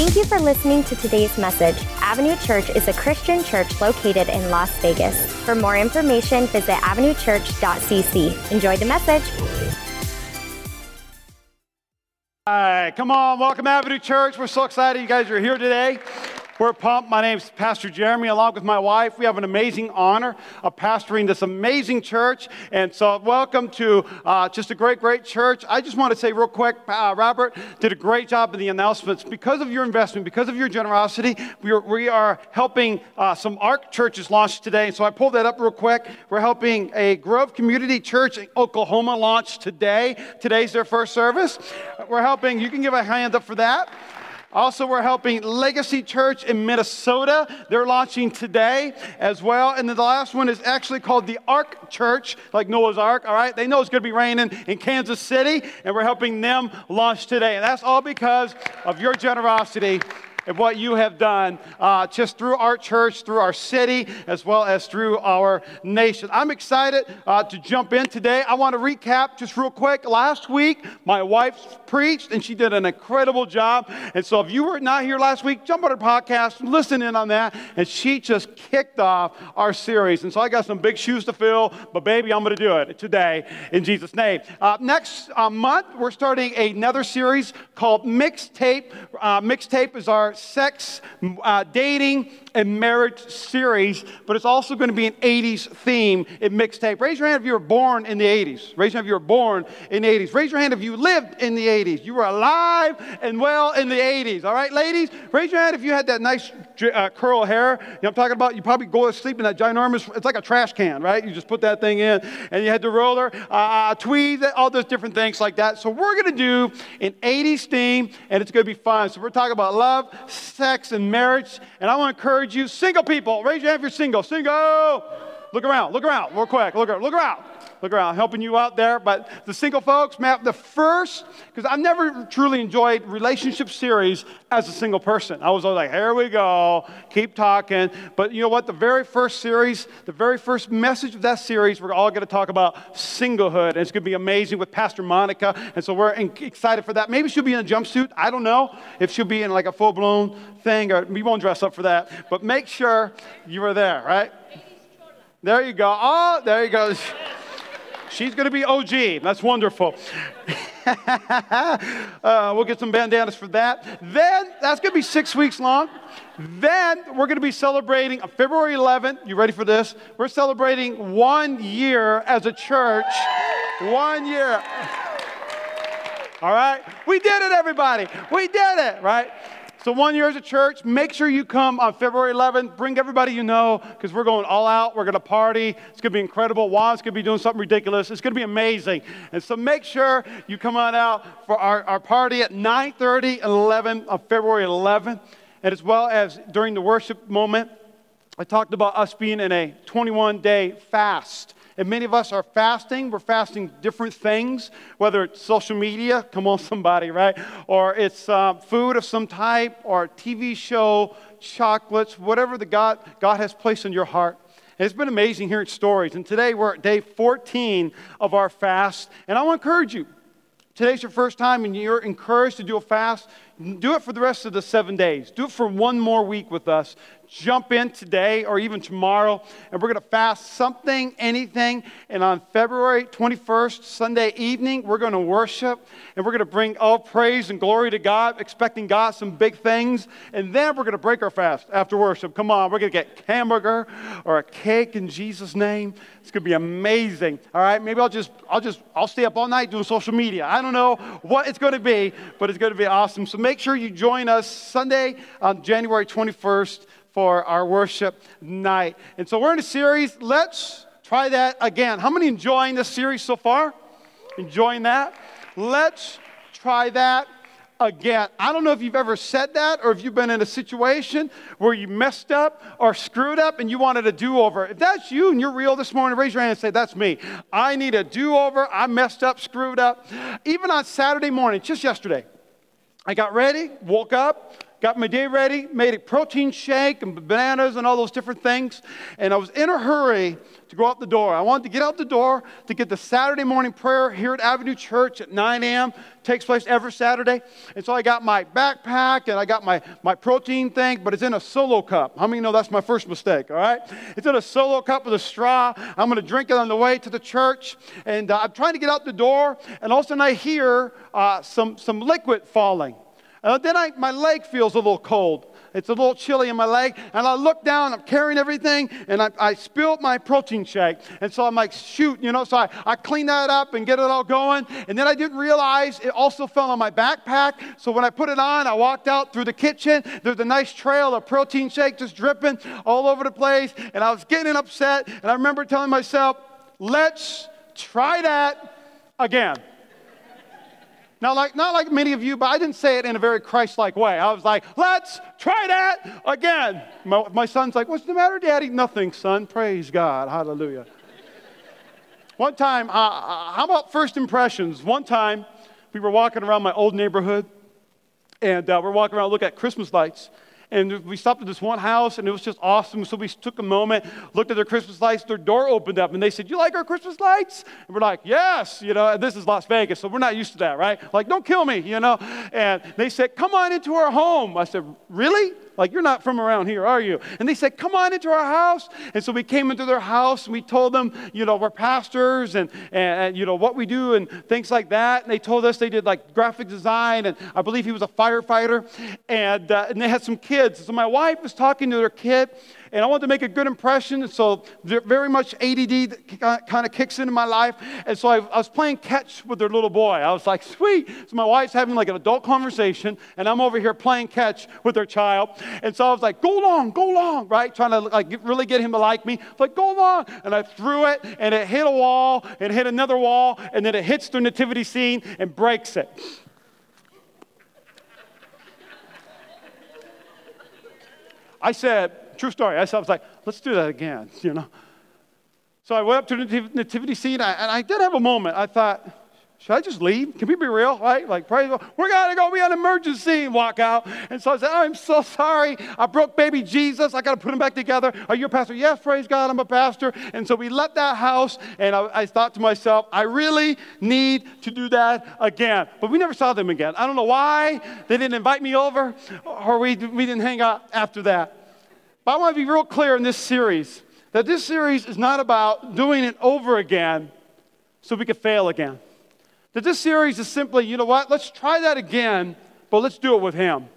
Thank you for listening to today's message. Avenue Church is a Christian church located in Las Vegas. For more information, visit avenuechurch.cc. Enjoy the message. Hi, come on, welcome Avenue Church. We're so excited you guys are here today. We're pumped. My name's Pastor Jeremy, along with my wife. We have an amazing honor of pastoring this amazing church. And so, welcome to uh, just a great, great church. I just want to say real quick uh, Robert did a great job in the announcements. Because of your investment, because of your generosity, we are, we are helping uh, some ARC churches launch today. So, I pulled that up real quick. We're helping a Grove Community Church in Oklahoma launch today. Today's their first service. We're helping, you can give a hand up for that. Also, we're helping Legacy Church in Minnesota. They're launching today as well. And then the last one is actually called the Ark Church, like Noah's Ark, all right? They know it's going to be raining in Kansas City, and we're helping them launch today. And that's all because of your generosity and what you have done uh, just through our church, through our city, as well as through our nation. I'm excited uh, to jump in today. I want to recap just real quick. Last week, my wife preached, and she did an incredible job. And so, if you were not here last week, jump on her podcast, listen in on that. And she just kicked off our series. And so, I got some big shoes to fill, but baby, I'm going to do it today in Jesus' name. Uh, next uh, month, we're starting another series called Mixtape. Uh, Mixtape is our sex, uh, dating, and marriage series, but it's also going to be an 80s theme in mixtape. Raise your hand if you were born in the 80s. Raise your hand if you were born in the 80s. Raise your hand if you lived in the 80s. You were alive and well in the 80s. All right, ladies? Raise your hand if you had that nice uh, curl hair. You know I'm talking about? You probably go to sleep in that ginormous, it's like a trash can, right? You just put that thing in and you had the roller, uh, uh tweed, all those different things like that. So we're going to do an 80s theme and it's going to be fun. So we're talking about love, sex, and marriage. And I want to encourage encourage you, single people, raise your hand if you're single. Single! Look around, look around, real quick. Look, around, look around, look around, helping you out there. But the single folks, man, the first, because I've never truly enjoyed relationship series as a single person. I was always like, here we go, keep talking. But you know what? The very first series, the very first message of that series, we're all going to talk about singlehood. And it's going to be amazing with Pastor Monica. And so we're excited for that. Maybe she'll be in a jumpsuit. I don't know if she'll be in like a full blown thing, or we won't dress up for that. But make sure you are there, right? There you go. Oh, there you go. She's going to be OG. That's wonderful. uh, we'll get some bandanas for that. Then, that's going to be six weeks long. Then, we're going to be celebrating February 11th. You ready for this? We're celebrating one year as a church. One year. All right? We did it, everybody. We did it, right? So, one year as a church, make sure you come on February 11th. Bring everybody you know because we're going all out. We're going to party. It's going to be incredible. Juan's going to be doing something ridiculous. It's going to be amazing. And so, make sure you come on out for our, our party at 9:30 and 11 on February 11th. And as well as during the worship moment, I talked about us being in a 21 day fast. And many of us are fasting. We're fasting different things, whether it's social media, come on, somebody, right? Or it's uh, food of some type, or TV show, chocolates, whatever the God, God has placed in your heart. And it's been amazing hearing stories. And today we're at day 14 of our fast. And I want to encourage you. Today's your first time and you're encouraged to do a fast. Do it for the rest of the seven days. Do it for one more week with us jump in today or even tomorrow, and we're going to fast something, anything. And on February 21st, Sunday evening, we're going to worship and we're going to bring all praise and glory to God, expecting God some big things. And then we're going to break our fast after worship. Come on, we're going to get hamburger or a cake in Jesus' name. It's going to be amazing. All right, maybe I'll just, I'll just, I'll stay up all night doing social media. I don't know what it's going to be, but it's going to be awesome. So make sure you join us Sunday on January 21st for our worship night. And so we're in a series. Let's try that again. How many enjoying this series so far? Enjoying that? Let's try that again. I don't know if you've ever said that or if you've been in a situation where you messed up or screwed up and you wanted a do over. If that's you and you're real this morning, raise your hand and say, That's me. I need a do over. I messed up, screwed up. Even on Saturday morning, just yesterday, I got ready, woke up, got my day ready, made a protein shake and bananas and all those different things. And I was in a hurry to go out the door. I wanted to get out the door to get the Saturday morning prayer here at Avenue Church at 9 a.m. Takes place every Saturday. And so I got my backpack and I got my, my protein thing, but it's in a solo cup. How many know that's my first mistake, all right? It's in a solo cup with a straw. I'm going to drink it on the way to the church. And uh, I'm trying to get out the door, and all of a sudden I hear uh, some, some liquid falling. And then I, my leg feels a little cold. It's a little chilly in my leg. And I look down, I'm carrying everything, and I, I spilled my protein shake. And so I'm like, shoot, you know, so I, I clean that up and get it all going. And then I didn't realize it also fell on my backpack. So when I put it on, I walked out through the kitchen. There's a nice trail of protein shake just dripping all over the place. And I was getting upset. And I remember telling myself, let's try that again. Now, like, not like many of you, but I didn't say it in a very Christ like way. I was like, let's try that again. My, my, son's like, what's the matter, Daddy? Nothing, son. Praise God. Hallelujah. One time, uh, how about first impressions? One time, we were walking around my old neighborhood, and uh, we're walking around, look at Christmas lights. And we stopped at this one house, and it was just awesome. So we took a moment, looked at their Christmas lights. Their door opened up, and they said, "You like our Christmas lights?" And we're like, "Yes." You know, this is Las Vegas, so we're not used to that, right? Like, don't kill me, you know. And they said, "Come on into our home." I said, "Really?" Like, you're not from around here, are you? And they said, Come on into our house. And so we came into their house and we told them, you know, we're pastors and, and, and, you know, what we do and things like that. And they told us they did like graphic design and I believe he was a firefighter. And, uh, and they had some kids. So my wife was talking to their kid and I wanted to make a good impression. So very much ADD kind of kicks into my life. And so I, I, was playing catch with their little boy. I was like, sweet. So my wife's having like an adult conversation, and I'm over here playing catch with their child. And so I was like, go long, go long, right? Trying to like really get him to like me. Like, go long. And I threw it, and it hit a wall, and hit another wall, and then it hits the nativity scene and breaks it. I said, True story. I was like, let's do that again, you know. So I went up to the nativity scene, and I did have a moment. I thought, should I just leave? Can we be real, right? Like, praise we're gonna go be an emergency and walk out. And so I said, I'm so sorry. I broke baby Jesus. I gotta put him back together. Are you a pastor? Yes, praise God, I'm a pastor. And so we left that house, and I, I thought to myself, I really need to do that again. But we never saw them again. I don't know why they didn't invite me over, or we, we didn't hang out after that. But I want to be real clear in this series that this series is not about doing it over again so we can fail again. That this series is simply, you know what, let's try that again, but let's do it with Him.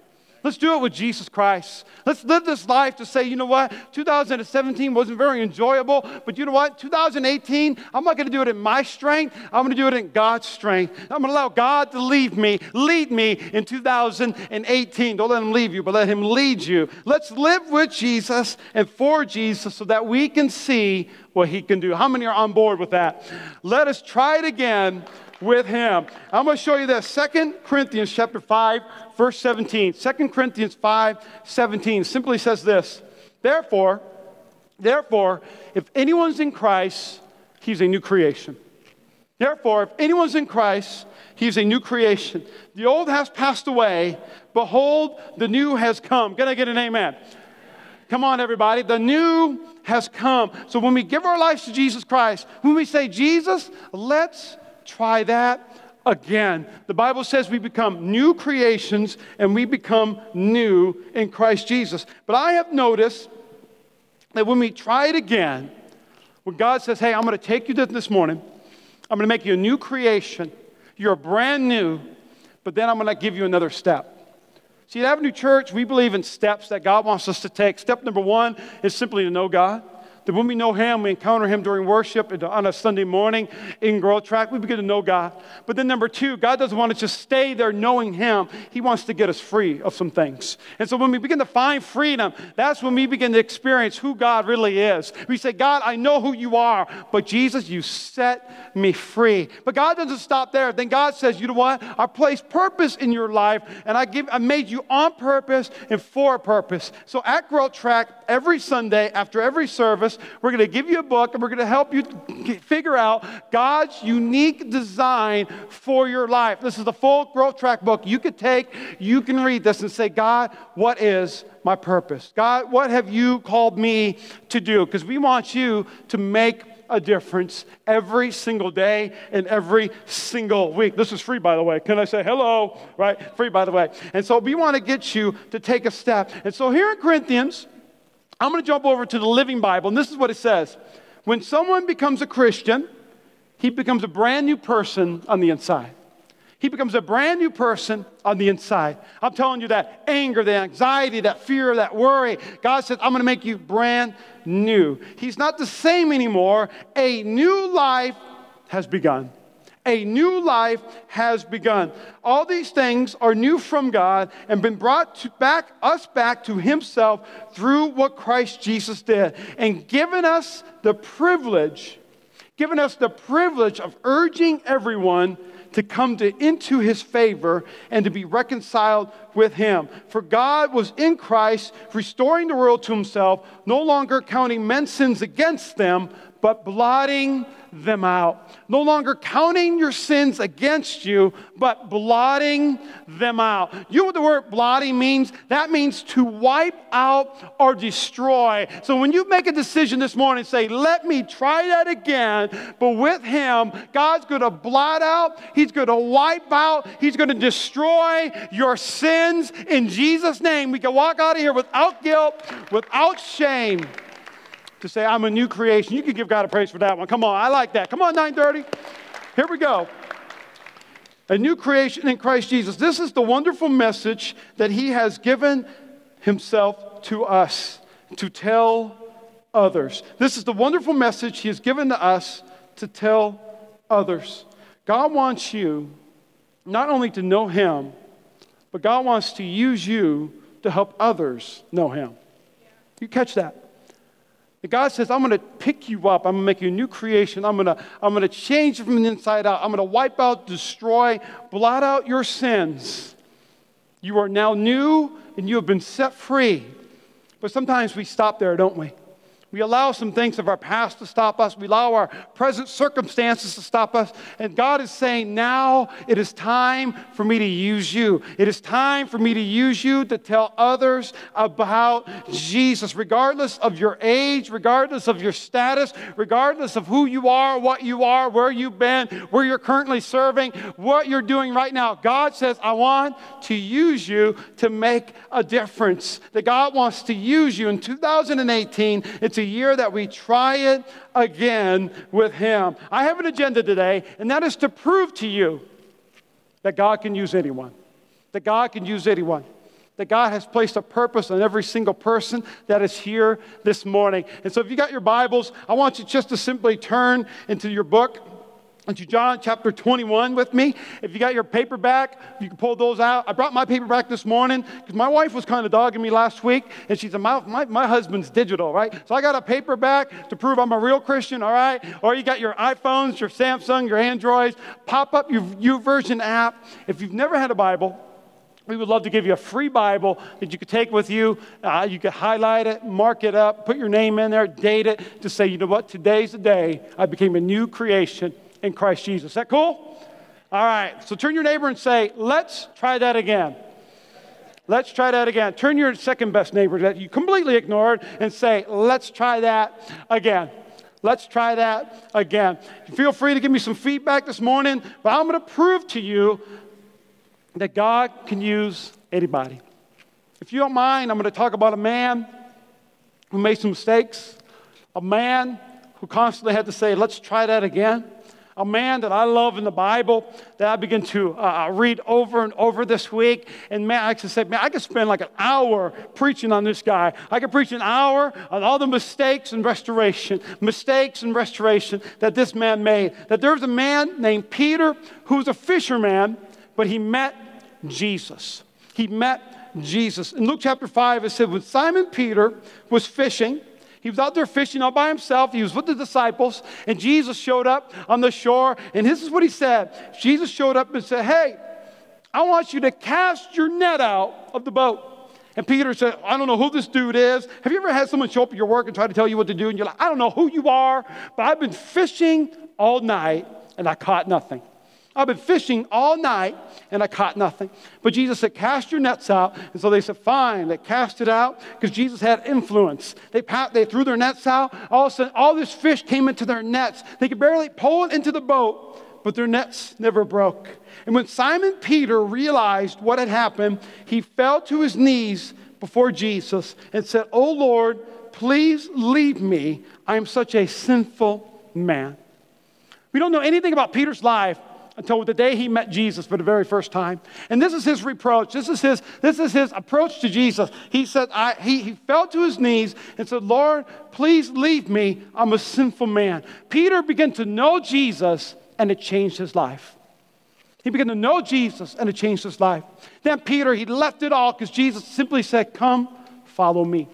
Let's do it with Jesus Christ. Let's live this life to say, you know what, 2017 wasn't very enjoyable, but you know what, 2018, I'm not going to do it in my strength. I'm going to do it in God's strength. I'm going to allow God to lead me, lead me in 2018. Don't let Him leave you, but let Him lead you. Let's live with Jesus and for Jesus so that we can see what He can do. How many are on board with that? Let us try it again with him. I'm going to show you this. Second Corinthians chapter 5, verse 17. 2 Corinthians 5, 17 simply says this. Therefore, therefore, if anyone's in Christ, he's a new creation. Therefore, if anyone's in Christ, he's a new creation. The old has passed away. Behold, the new has come. Can I get an amen? Come on, everybody. The new has come. So when we give our lives to Jesus Christ, when we say, Jesus, let's try that again. The Bible says we become new creations and we become new in Christ Jesus. But I have noticed that when we try it again, when God says, Hey, I'm going to take you this morning, I'm going to make you a new creation, you're brand new, but then I'm going to give you another step. See, at Avenue Church, we believe in steps that God wants us to take. Step number one is simply to know God that when we know Him, we encounter Him during worship on a Sunday morning in Growth Track, we begin to know God. But then, number two, God doesn't want us to stay there knowing Him. He wants to get us free of some things. And so, when we begin to find freedom, that's when we begin to experience who God really is. We say, God, I know who you are, but Jesus, you set me free. But God doesn't stop there. Then God says, you know what? I placed purpose in your life, and I, give, I made you on purpose and for a purpose. So, at Growth Track, every Sunday, after every service, we're going to give you a book and we're going to help you figure out God's unique design for your life. This is the full growth track book you could take, you can read this and say, God, what is my purpose? God, what have you called me to do? Because we want you to make a difference every single day and every single week. This is free, by the way. Can I say hello? Right? Free, by the way. And so we want to get you to take a step. And so here in Corinthians, I'm going to jump over to the Living Bible, and this is what it says When someone becomes a Christian, he becomes a brand new person on the inside. He becomes a brand new person on the inside. I'm telling you that anger, that anxiety, that fear, that worry. God says, I'm going to make you brand new. He's not the same anymore. A new life has begun. A new life has begun. All these things are new from God and been brought to back us back to himself through what Christ Jesus did and given us the privilege given us the privilege of urging everyone to come to, into his favor and to be reconciled with him. For God was in Christ, restoring the world to himself, no longer counting men's sins against them, but blotting them out. No longer counting your sins against you, but blotting them out. You know what the word blotting means? That means to wipe out or destroy. So when you make a decision this morning, say, let me try that again, but with Him, God's to blot out, He's to wipe out, He's to destroy your sins in Jesus' name. We can walk out of here without guilt, without shame to say, I'm a new creation. You can give God a praise for that one. Come on, I like that. Come on, 930. Here we go. A new creation in Christ Jesus. This is the wonderful message that He has given Himself to us to tell others. This is the wonderful message He has given to us to tell others. God wants you not only to know Him, but God wants to use you to help others know Him. You catch that? God says, I'm going to pick you up. I'm going to make you a new creation. I'm going to, I'm going to change you from the inside out. I'm going to wipe out, destroy, blot out your sins. You are now new and you have been set free. But sometimes we stop there, don't we? We allow some things of our past to stop us. We allow our present circumstances to stop us. And God is saying, now it is time for me to use you. It is time for me to use you to tell others about Jesus, regardless of your age, regardless of your status, regardless of who you are, what you are, where you've been, where you're currently serving, what you're doing right now. God says, I want to use you to make a difference. That God wants to use you in 2018. It's a a year that we try it again with Him. I have an agenda today, and that is to prove to you that God can use anyone. That God can use anyone. That God has placed a purpose on every single person that is here this morning. And so, if you got your Bibles, I want you just to simply turn into your book into John chapter 21 with me. If you got your paperback, you can pull those out. I brought my paperback this morning because my wife was kind of dogging me last week, and she said, my, my, my, husband's digital, right? So I got a paperback to prove I'm a real Christian, all right? Or you got your iPhones, your Samsung, your Androids. Pop up your YouVersion app. If you've never had a Bible, we would love to give you a free Bible that you could take with you. Uh, you could highlight it, mark it up, put your name in there, date it to say, you know what, today's the day I became a new creation in Christ Jesus. Is that cool? All right, so turn your neighbor and say, let's try that again. Let's try that again. Turn your second best neighbor that you completely ignored and say, let's try that again. Let's try that again. Feel free to give me some feedback this morning, but I'm going to prove to you that God can use anybody. If you don't mind, I'm going to talk about a man who made some mistakes, a man who constantly had to say, let's try that again a man that I love in the Bible that I begin to uh, uh, read over and over this week. And man, I can say, man, I could spend like an hour preaching on this guy. I could preach an hour on all the mistakes and restoration, mistakes and restoration that this man made. That there's a man named Peter who was a fisherman, but he met Jesus. He met Jesus. In Luke chapter 5, it said, when Simon Peter was fishing, he was out there fishing all by himself. He was with the disciples, and Jesus showed up on the shore. And this is what he said Jesus showed up and said, Hey, I want you to cast your net out of the boat. And Peter said, I don't know who this dude is. Have you ever had someone show up at your work and try to tell you what to do? And you're like, I don't know who you are, but I've been fishing all night and I caught nothing. I've been fishing all night and I caught nothing. But Jesus said, Cast your nets out. And so they said, Fine. They cast it out because Jesus had influence. They, they threw their nets out. All of a sudden, all this fish came into their nets. They could barely pull it into the boat, but their nets never broke. And when Simon Peter realized what had happened, he fell to his knees before Jesus and said, Oh Lord, please leave me. I am such a sinful man. We don't know anything about Peter's life until the day he met Jesus for the very first time. And this is his reproach. This is his, this is his approach to Jesus. He said, I, he, he fell to his knees and said, Lord, please leave me. I'm a sinful man. Peter began to know Jesus and it changed his life. He began to know Jesus and it changed his life. Then Peter, he left it all because Jesus simply said, Come, follow me.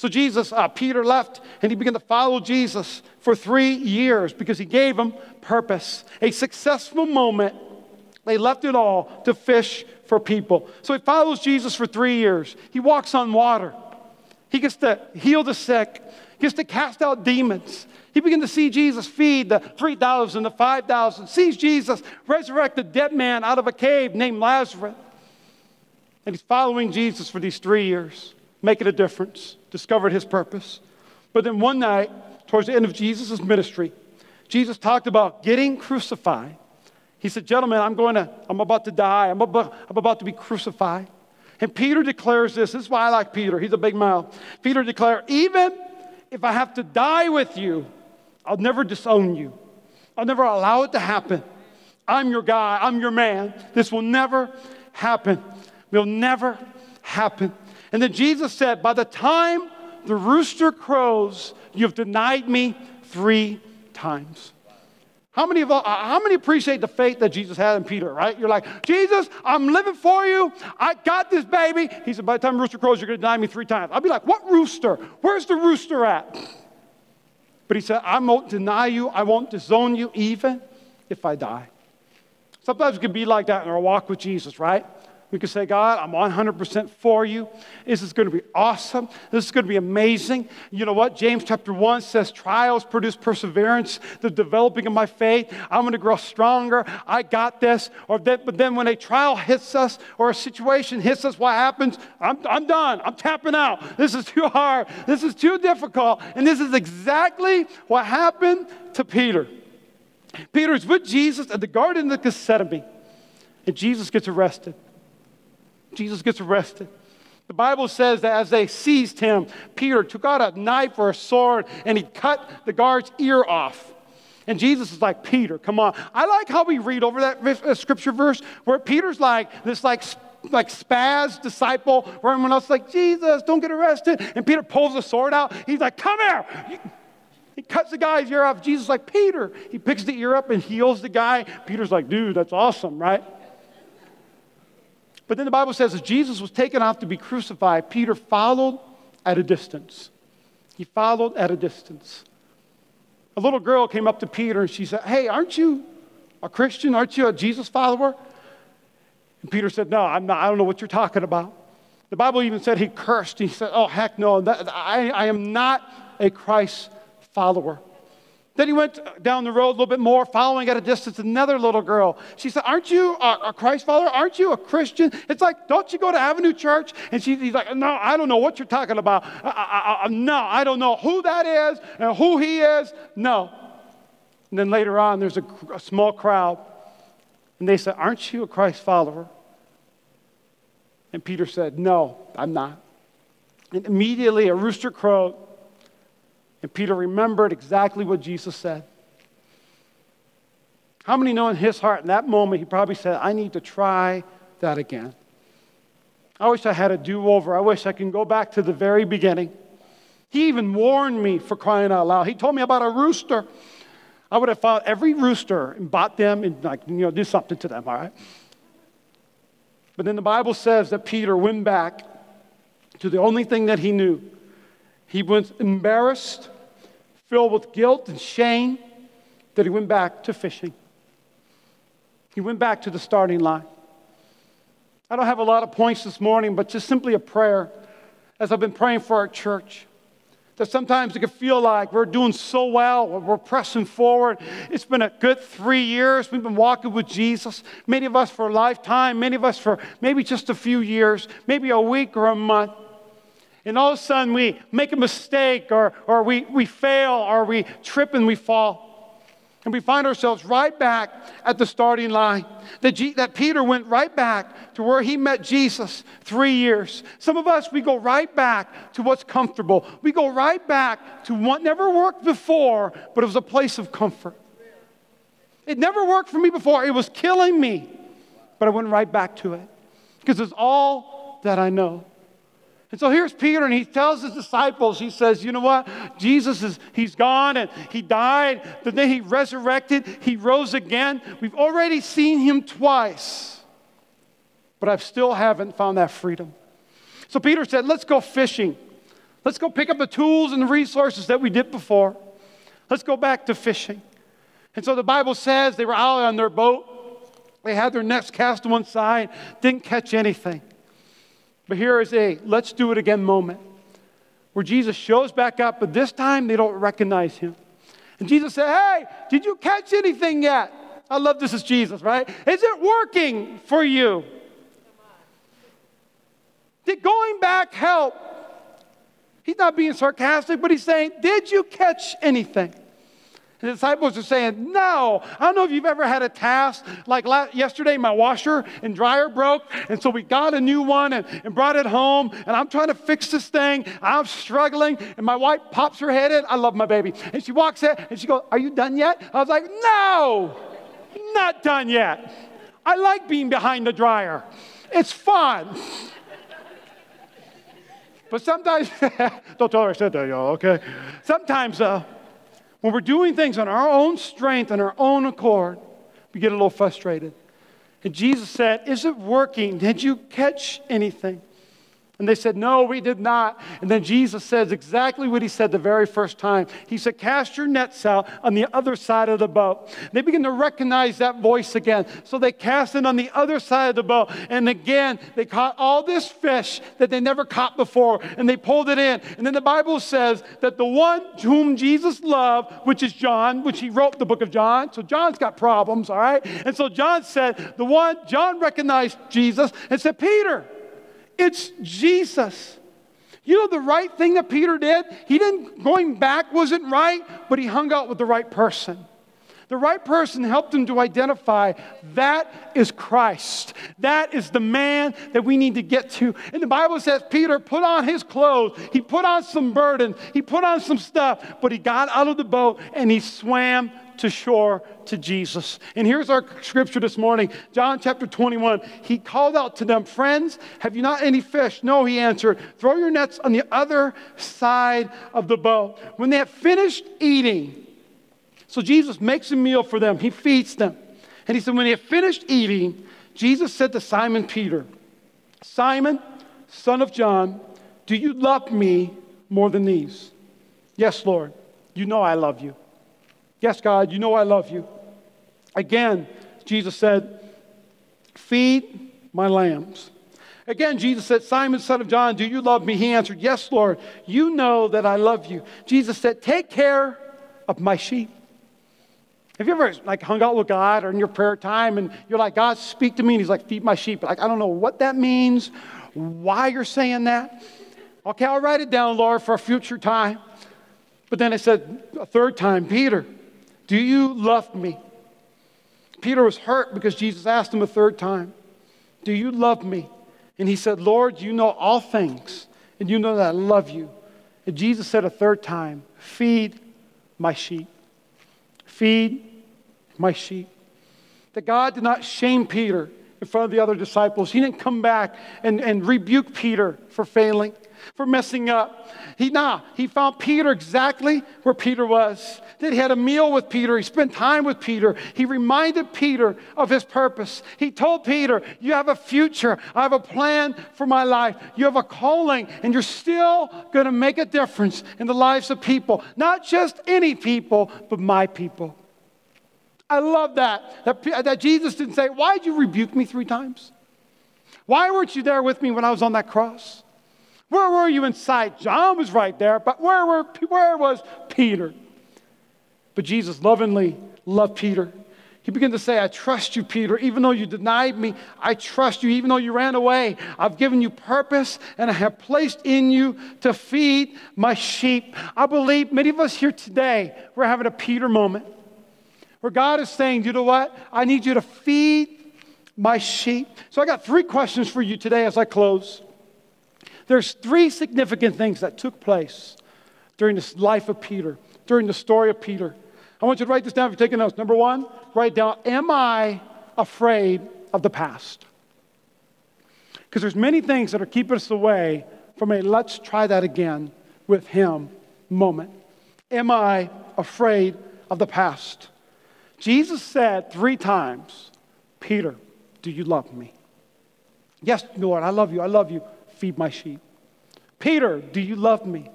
So Jesus, uh, Peter left and he began to follow Jesus for three years because he gave him purpose. A successful moment. They left it all to fish for people. So he follows Jesus for three years. He walks on water. He gets to heal the sick. He gets to cast out demons. He begins to see Jesus feed the 3,000, the 5,000, sees Jesus resurrect a dead man out of a cave named Lazarus. And he's following Jesus for these three years, making a difference, discovered his purpose. But then one night, towards the end of Jesus' ministry, Jesus talked about getting crucified. He said, Gentlemen, I'm going to, I'm about to die. I'm about, I'm about to be crucified. And Peter declares this. This is why I like Peter. He's a big mouth. Peter declared, Even if I have to die with you, I'll never disown you. I'll never allow it to happen. I'm your guy. I'm your man. This will never happen. Will never happen. And then Jesus said, By the time the rooster crows, you've denied me three times. How many of uh, how many appreciate the faith that Jesus had in Peter, right? You're like, Jesus, I'm living for you. I got this baby. He said, by the time rooster crows, you're gonna deny me three times. I'll be like, what rooster? Where's the rooster at? But he said, I won't deny you, I won't disown you, even if I die. Sometimes it can be like that in our walk with Jesus, right? We can say, God, I'm 100% for you. This is going to be awesome. This is going to be amazing. You know what? James chapter 1 says, Trials produce perseverance, the developing of my faith. I'm going to grow stronger. I got this. Or that, but then when a trial hits us or a situation hits us, what happens? I'm, I'm done. I'm tapping out. This is too hard. This is too difficult. And this is exactly what happened to Peter. Peter is with Jesus at the Garden of Gethsemane, and Jesus gets arrested. Jesus gets arrested. The Bible says that as they seized him, Peter took out a knife or a sword and he cut the guard's ear off. And Jesus is like, Peter, come on. I like how we read over that uh, scripture verse where Peter's like this, like, like spaz disciple, where everyone else is like, Jesus, don't get arrested. And Peter pulls the sword out. He's like, come here. He cuts the guy's ear off. Jesus is like, Peter. He picks the ear up and heals the guy. Peter's like, dude, that's awesome, right? But then the Bible says as Jesus was taken off to be crucified, Peter followed at a distance. He followed at a distance. A little girl came up to Peter and she said, Hey, aren't you a Christian? Aren't you a Jesus follower? And Peter said, No, I'm not. I don't know what you're talking about. The Bible even said he cursed. He said, Oh, heck no, that, I, I am not a Christ follower. Then he went uh, down the road a little bit more, following at a distance another little girl. She said, Aren't you a, Christ follower? Aren't you a Christian? It's like, Don't you go to Avenue Church? And she, he's like, No, I don't know what you're talking about. I, I, I, no, I don't know who that is and who he is. No. And then later on, there's a, a small crowd. And they said, Aren't you a Christ follower? And Peter said, No, I'm not. And immediately a rooster crowed. And Peter remembered exactly what Jesus said. How many know in his heart in that moment he probably said, I need to try that again? I wish I had a do over. I wish I can go back to the very beginning. He even warned me for crying out loud. He told me about a rooster. I would have found every rooster and bought them and like, you know, do something to them, all right? But then the Bible says that Peter went back to the only thing that he knew he was embarrassed, filled with guilt and shame, that he went back to fishing. He went back to the starting line. I don't have a lot of points this morning, but just simply a prayer as I've been praying for our church. That sometimes it can feel like we're doing so well, we're pressing forward. It's been a good three years. We've been walking with Jesus. Many of us for a lifetime, many of us for maybe just a few years, maybe a week or a month. And all of a sudden we make a mistake or, or we, we fail or we trip and we fall. And we find ourselves right back at the starting line. That, G- that Peter went right back to where he met Jesus three years. Some of us, we go right back to what's comfortable. We go right back to what never worked before, but it was a place of comfort. It never worked for me before, it was killing me. But I went right back to it because it's all that I know. And so here's Peter, and he tells his disciples, he says, You know what? Jesus is, he's gone and he died. The day he resurrected, he rose again. We've already seen him twice, but I still haven't found that freedom. So Peter said, Let's go fishing. Let's go pick up the tools and the resources that we did before. Let's go back to fishing. And so the Bible says they were out on their boat. They had their nets cast to one side, didn't catch anything. But here is a let's do it again moment where Jesus shows back up, but this time they don't recognize him. And Jesus said, Hey, did you catch anything yet? I love this is Jesus, right? Is it working for you? Did going back help? He's not being sarcastic, but he's saying, Did you catch anything? The disciples are saying, No. I don't know if you've ever had a task like last, yesterday, my washer and dryer broke. And so we got a new one and, and brought it home. And I'm trying to fix this thing. I'm struggling. And my wife pops her head in. I love my baby. And she walks in and she goes, Are you done yet? I was like, No, not done yet. I like being behind the dryer, it's fun. But sometimes, don't tell her I said that, y'all, okay? Sometimes, uh, when we're doing things on our own strength and our own accord, we get a little frustrated. And Jesus said, Is it working? Did you catch anything? And they said, No, we did not. And then Jesus says exactly what he said the very first time. He said, Cast your nets out on the other side of the boat. They begin to recognize that voice again. So they cast it on the other side of the boat. And again, they caught all this fish that they never caught before. And they pulled it in. And then the Bible says that the one whom Jesus loved, which is John, which he wrote the book of John. So John's got problems, all right? And so John said, The one, John recognized Jesus and said, Peter, it's Jesus. You know the right thing that Peter did? He didn't, going back wasn't right, but he hung out with the right person. The right person helped him to identify that is Christ. That is the man that we need to get to. And the Bible says Peter put on his clothes, he put on some burdens, he put on some stuff, but he got out of the boat and he swam to shore to Jesus. And here's our scripture this morning John chapter 21. He called out to them, Friends, have you not any fish? No, he answered, Throw your nets on the other side of the boat. When they had finished eating, so Jesus makes a meal for them, he feeds them. And he said, When they had finished eating, Jesus said to Simon Peter, Simon, son of John, do you love me more than these? Yes, Lord. You know I love you. Yes, God, you know I love you. Again, Jesus said, Feed my lambs. Again, Jesus said, Simon, son of John, do you love me? He answered, Yes, Lord. You know that I love you. Jesus said, Take care of my sheep. Have you ever like hung out with God or in your prayer time and you're like, God, speak to me, and He's like, feed my sheep. Like, I don't know what that means, why you're saying that. Okay, I'll write it down, Lord, for a future time. But then I said a third time, Peter, do you love me? Peter was hurt because Jesus asked him a third time, Do you love me? And he said, Lord, you know all things, and you know that I love you. And Jesus said a third time, Feed my sheep. Feed my sheep. That God did not shame Peter in front of the other disciples. He didn't come back and, and rebuke Peter for failing for messing up. He nah, he found Peter exactly where Peter was. That he had a meal with Peter, he spent time with Peter. He reminded Peter of his purpose. He told Peter, "You have a future. I have a plan for my life. You have a calling and you're still going to make a difference in the lives of people, not just any people, but my people." I love that. That, that Jesus didn't say, Why did you rebuke me three times? Why weren't you there with me when I was on that cross? Where were you in sight? John was right there, but where, were, where was Peter? But Jesus lovingly loved Peter. He began to say, I trust you, Peter. Even though you denied me, I trust you. Even though you ran away, I've given you purpose and I have placed in you to feed my sheep. I believe many of us here today, we're having a Peter moment where God is saying, you know what? I need you to feed my sheep. So I got three questions for you today as I close. There's three significant things that took place during the life of Peter, during the story of Peter. I want you to write this down if you're taking notes. Number one, write down, Am I afraid of the past? Because there's many things that are keeping us away from a let's try that again with him moment. Am I afraid of the past? Jesus said three times, Peter, do you love me? Yes, Lord, I love you. I love you. Feed my sheep. Peter, do you love me?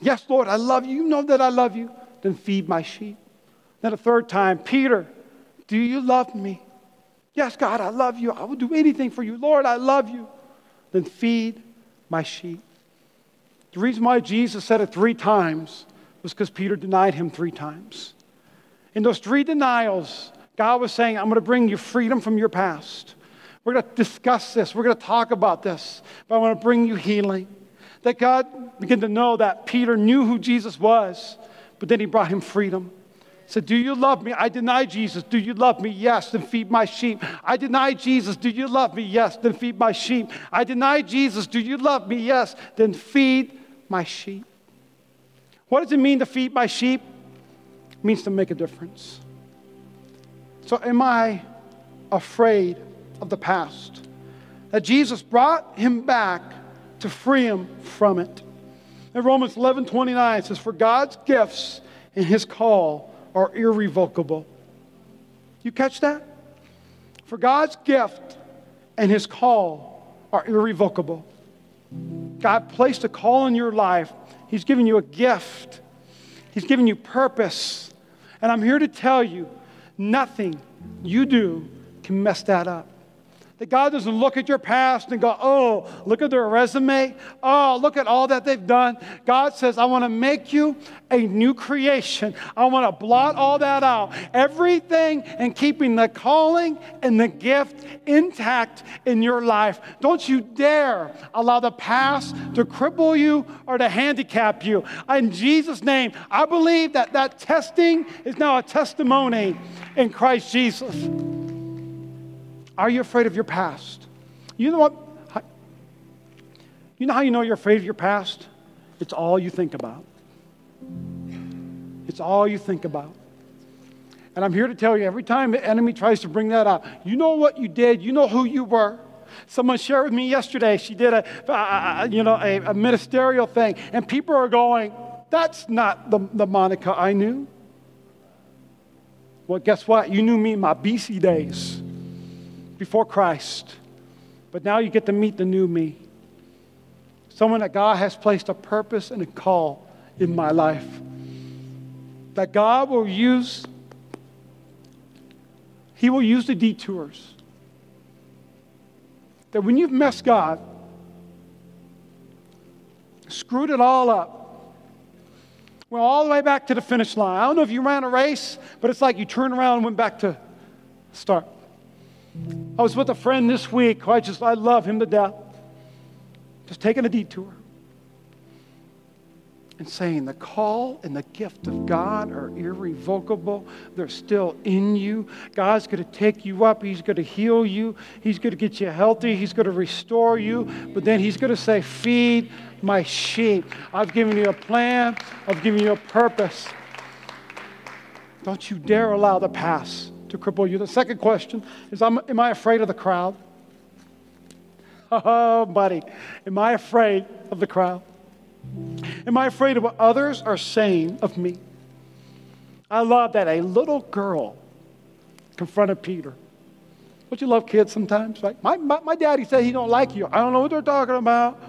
Yes, Lord, I love you. You know that I love you. Then feed my sheep. Then a third time, Peter, do you love me? Yes, God, I love you. I will do anything for you. Lord, I love you. Then feed my sheep. The reason why Jesus said it three times was because Peter denied him three times. In those three denials, God was saying, I'm going to bring you freedom from your past. We're going to discuss this. We're going to talk about this. But I want to bring you healing. That God began to know that Peter knew who Jesus was, but then he brought him freedom. He said, Do you love me? I deny Jesus. Do you love me? Yes, then feed my sheep. I deny Jesus. Do you love me? Yes, then feed my sheep. I deny Jesus. Do you love me? Yes, then feed my sheep. What does it mean to feed my sheep? Means to make a difference. So, am I afraid of the past? That Jesus brought him back to free him from it. In Romans 11 29, it says, For God's gifts and his call are irrevocable. You catch that? For God's gift and his call are irrevocable. God placed a call in your life. He's given you a gift. He's given you purpose. And I'm here to tell you Nothing you do can mess that up. That God doesn't look at your past and go, oh, look at their resume. Oh, look at all that they've done. God says, I want to make you a new creation. I want to blot all that out. Everything and keeping the calling and the gift intact in your life. Don't you dare allow the past to cripple you or to handicap you. In Jesus' name, I believe that that testing is now a testimony in Christ Jesus. Are you afraid of your past? You know what? You know how you know you're afraid of your past? It's all you think about. It's all you think about. And I'm here to tell you every time the enemy tries to bring that up, you know what you did, you know who you were. Someone shared with me yesterday, she did a, you know, a, a, ministerial thing, and people are going, that's not the, the Monica I knew. Well, guess what? You knew me in my BC days before Christ, but now you get to meet the new me. Someone that God has placed a purpose and a call in my life. That God will use, He will use the detours. That when you've messed God, screwed it all up, went all the way back to the finish line. I don't know if you ran a race, but it's like you turned around and went back to start. I was with a friend this week I just, I love him to death. Just taking a detour and saying the call and the gift of God are irrevocable. They're still in you. God's going to take you up. He's going to heal you. He's going to get you healthy. He's going to restore you. But then He's going to say, Feed my sheep. I've given you a plan, I've given you a purpose. Don't you dare allow the past to cripple you. The second question is Am I afraid of the crowd? Oh, buddy, am I afraid of the crowd? Am I afraid of what others are saying of me? I love that a little girl confronted Peter. Don't you love kids sometimes? Like my, my, my daddy said he don't like you. I don't know what they're talking about.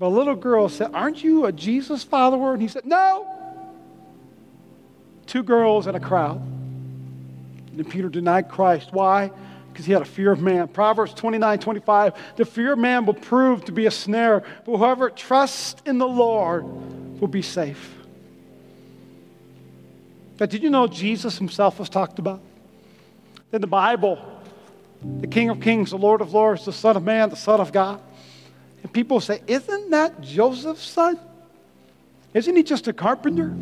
But a little girl said, Aren't you a Jesus follower? And he said, No. Two girls in a crowd. And Peter denied Christ. Why? because he had a fear of man. Proverbs 29 25, the fear of man will prove to be a snare, but whoever trusts in the Lord will be safe. But did you know Jesus himself was talked about? In the Bible, the King of Kings, the Lord of Lords, the Son of Man, the Son of God. And people say, Isn't that Joseph's son? Isn't he just a carpenter?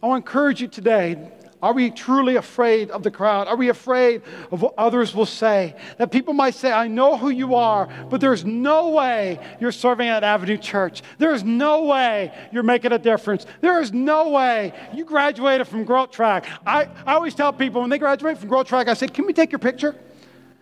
I want to encourage you today are we truly afraid of the crowd? Are we afraid of what others will say? That people might say, I know who you are, but there's no way you're serving at Avenue Church. There's no way you're making a difference. There is no way you graduated from Growth Track. I, I always tell people when they graduate from Growth Track, I say, Can we take your picture?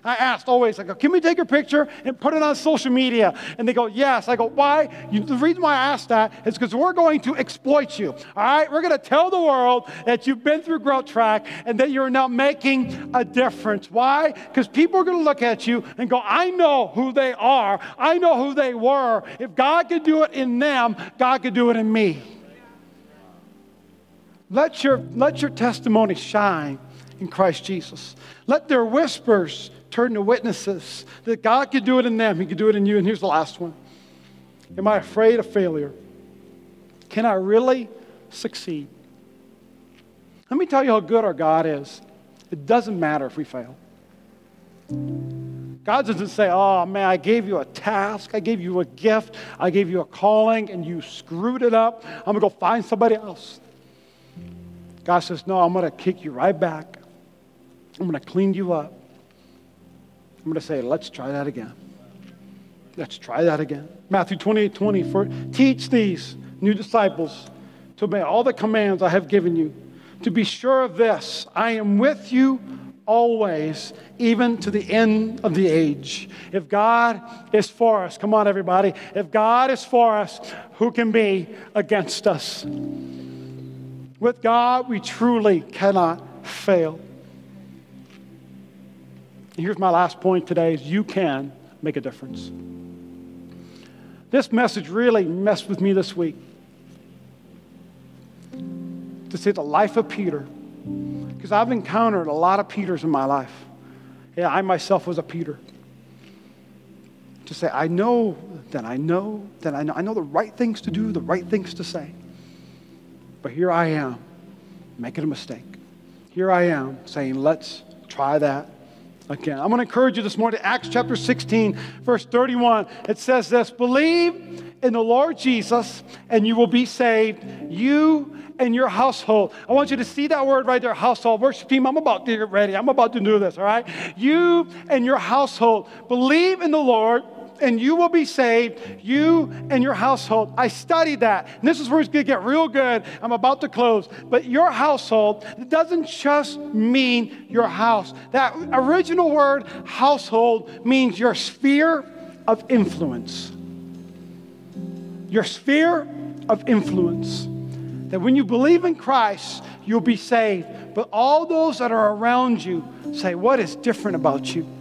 I asked always, I go, can we take your picture and put it on social media? And they go, yes. I go, why? You, the reason why I asked that is because we're going to exploit you. All right? We're going to tell the world that you've been through Growth Track and that you're now making a difference. Why? Because people are going to look at you and go, I know who they are. I know who they were. If God could do it in them, God could do it in me. Let your, let your testimony shine in Christ Jesus. Let their whispers turn to witnesses that God could do it in them, He could do it in you. And here's the last one Am I afraid of failure? Can I really succeed? Let me tell you how good our God is. It doesn't matter if we fail. God doesn't say, Oh man, I gave you a task, I gave you a gift, I gave you a calling, and you screwed it up. I'm gonna go find somebody else. God says, No, I'm gonna kick you right back. I'm gonna clean you up. I'm going to say, let's try that again. Let's try that again. Matthew 28 20. For, teach these new disciples to obey all the commands I have given you. To be sure of this, I am with you always, even to the end of the age. If God is for us, come on, everybody. If God is for us, who can be against us? With God, we truly cannot fail. Here's my last point today is you can make a difference. This message really messed with me this week. To see the life of Peter. Because I've encountered a lot of Peters in my life. Yeah, I myself was a Peter. To say, I know that I know that I know. I know the right things to do, the right things to say. But here I am, making a mistake. Here I am saying, let's try that again. I'm going to encourage you this morning, Acts chapter 16, verse 31. It says this Believe in the Lord Jesus, and you will be saved, you and your household. I want you to see that word right there, household. Worship team, I'm about to get ready. I'm about to do this, all right? You and your household. Believe in the Lord and you will be saved, you and your household. I studied that. And this is where it's going to get real good. I'm about to close. But your household doesn't just mean your house. That original word, household, means your sphere of influence. Your sphere of influence. That when you believe in Christ, you'll be saved. But all those that are around you say, What is different about you?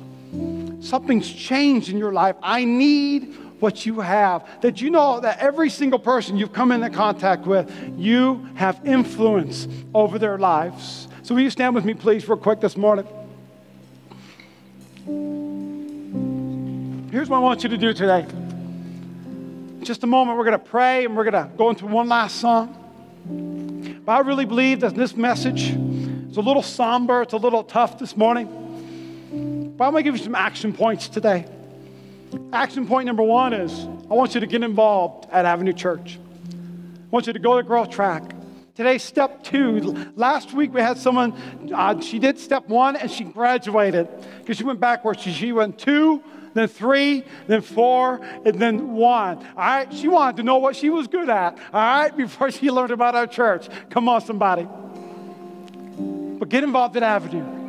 Something's changed in your life. I need what you have. That you know that every single person you've come into contact with, you have influence over their lives. So, will you stand with me, please, real quick this morning? Here's what I want you to do today. Just a moment, we're going to pray and we're going to go into one last song. But I really believe that this message is a little somber, it's a little tough this morning. But I'm going to give you some action points today. Action point number one is I want you to get involved at Avenue Church. I want you to go to Growth Track. Today, step two. Last week we had someone, uh, she did step one and she graduated because she went backwards. She, she went two, then three, then four, and then one. All right? She wanted to know what she was good at, all right, before she learned about our church. Come on, somebody. But get involved at Avenue.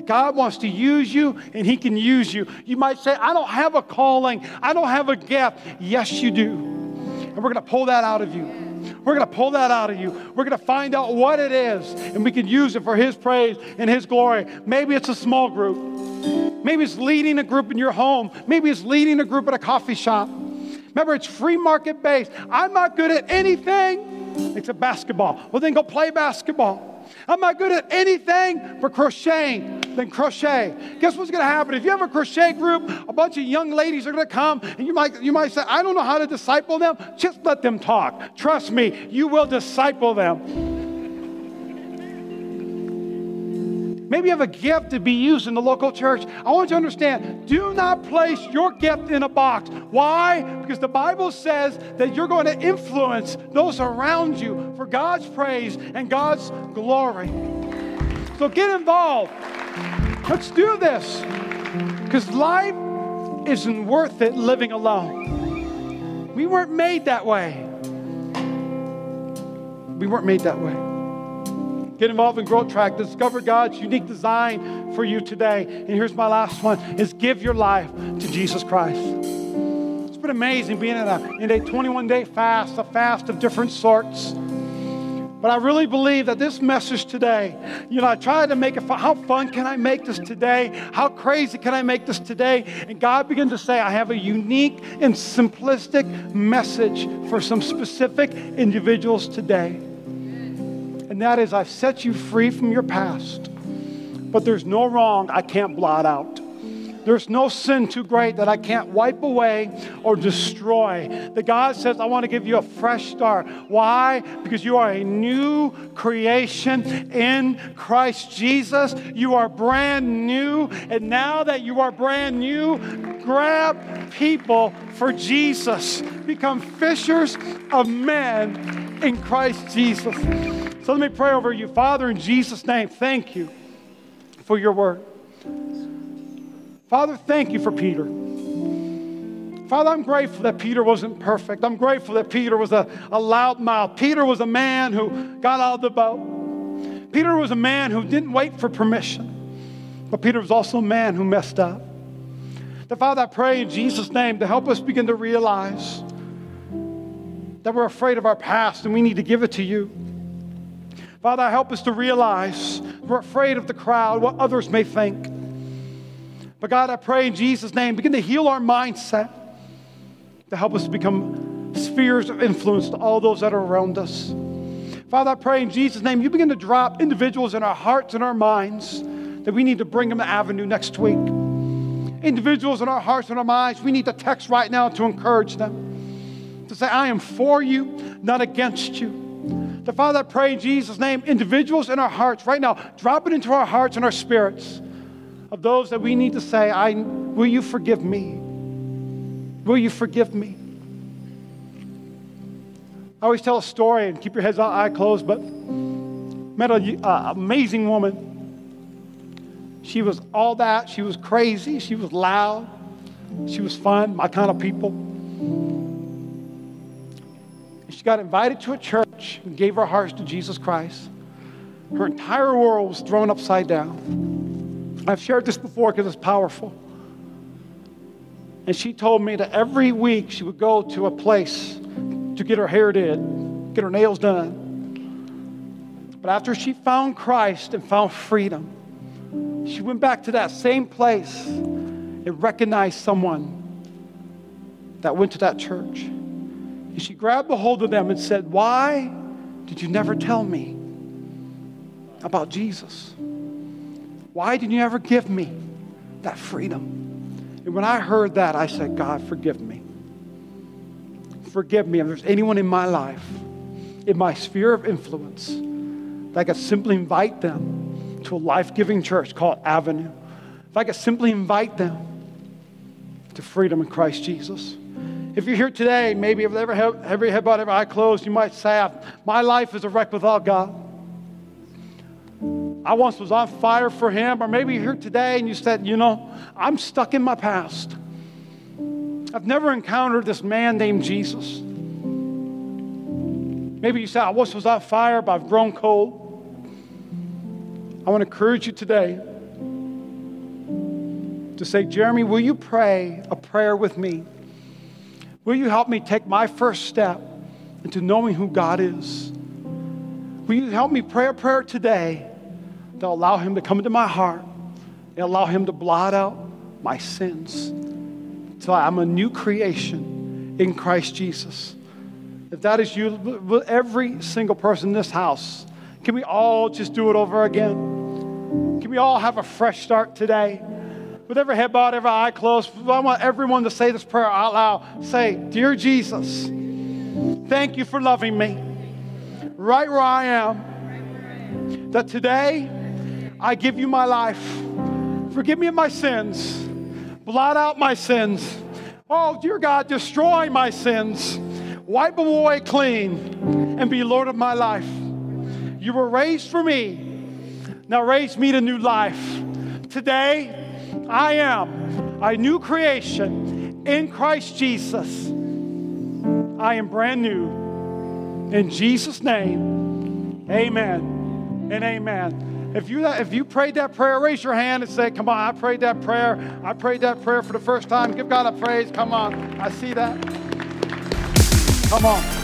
God wants to use you and He can use you. You might say, I don't have a calling, I don't have a gift. Yes, you do. And we're going to pull that out of you. We're going to pull that out of you. We're going to find out what it is, and we can use it for His praise and His glory. Maybe it's a small group. Maybe it's leading a group in your home. Maybe it's leading a group at a coffee shop. Remember, it's free market based. I'm not good at anything except basketball. Well, then go play basketball. I'm not good at anything but crocheting, then crochet. Guess what's going to happen? If you have a crochet group, a bunch of young ladies are going to come, and you might, you might say, I don't know how to disciple them. Just let them talk. Trust me, you will disciple them. Maybe you have a gift to be used in the local church. I want you to understand do not place your gift in a box. Why? Because the Bible says that you're going to influence those around you for God's praise and God's glory. So get involved. Let's do this. Because life isn't worth it living alone. We weren't made that way. We weren't made that way. Get involved in Growth Track. Discover God's unique design for you today. And here's my last one is give your life to Jesus Christ. It's been amazing being in a, in a 21 day fast, a fast of different sorts. But I really believe that this message today, you know, I tried to make it fun. How fun can I make this today? How crazy can I make this today? And God began to say, I have a unique and simplistic message for some specific individuals today and that is I've set you free from your past. But there's no wrong I can't blot out. There's no sin too great that I can't wipe away or destroy. The God says, I want to give you a fresh start. Why? Because you are a new creation in Christ Jesus. You are brand new. And now that you are brand new, grab people for Jesus. Become fishers of men in Christ Jesus. So let me pray over you. Father, in Jesus' name, thank you for your word. Father, thank you for Peter. Father, I'm grateful that Peter wasn't perfect. I'm grateful that Peter was a, a loud mouth. Peter was a man who got out of the boat. Peter was a man who didn't wait for permission. But Peter was also a man who messed up. That Father, I pray in Jesus' name to help us begin to realize that we're afraid of our past and we need to give it to you. Father, help us to realize we're afraid of the crowd, what others may think. But God, I pray in Jesus' name, begin to heal our mindset to help us become spheres of influence to all those that are around us. Father, I pray in Jesus' name, you begin to drop individuals in our hearts and our minds that we need to bring them to Avenue next week. Individuals in our hearts and our minds, we need to text right now to encourage them, to say, I am for you, not against you. The Father, I pray in Jesus' name, individuals in our hearts right now, drop it into our hearts and our spirits of those that we need to say, I, Will you forgive me? Will you forgive me? I always tell a story and keep your heads eye closed, but met an uh, amazing woman. She was all that. She was crazy. She was loud. She was fun, my kind of people. She got invited to a church and gave her heart to Jesus Christ. Her entire world was thrown upside down. I've shared this before because it's powerful. And she told me that every week she would go to a place to get her hair did, get her nails done. But after she found Christ and found freedom, she went back to that same place and recognized someone that went to that church. And she grabbed a hold of them and said, Why did you never tell me about Jesus? Why did you ever give me that freedom? And when I heard that, I said, God, forgive me. Forgive me if there's anyone in my life, in my sphere of influence, that I could simply invite them to a life giving church called Avenue. If I could simply invite them to freedom in Christ Jesus. If you're here today, maybe if every, every head bowed, every eye closed, you might say, ah, My life is a wreck without God. I once was on fire for Him. Or maybe you're here today and you said, You know, I'm stuck in my past. I've never encountered this man named Jesus. Maybe you said, I once was on fire, but I've grown cold. I want to encourage you today to say, Jeremy, will you pray a prayer with me? Will you help me take my first step into knowing who God is? Will you help me pray a prayer today to allow Him to come into my heart and allow Him to blot out my sins until I'm a new creation in Christ Jesus? If that is you, every single person in this house Can we all just do it over again? Can we all have a fresh start today? With every head bowed, every eye closed, I want everyone to say this prayer out loud. Say, Dear Jesus, thank you for loving me right where I am. That today I give you my life. Forgive me of my sins. Blot out my sins. Oh, dear God, destroy my sins. Wipe away clean and be Lord of my life. You were raised for me. Now raise me to new life. Today, I am a new creation in Christ Jesus. I am brand new. In Jesus' name, amen and amen. If you, if you prayed that prayer, raise your hand and say, Come on, I prayed that prayer. I prayed that prayer for the first time. Give God a praise. Come on. I see that. Come on.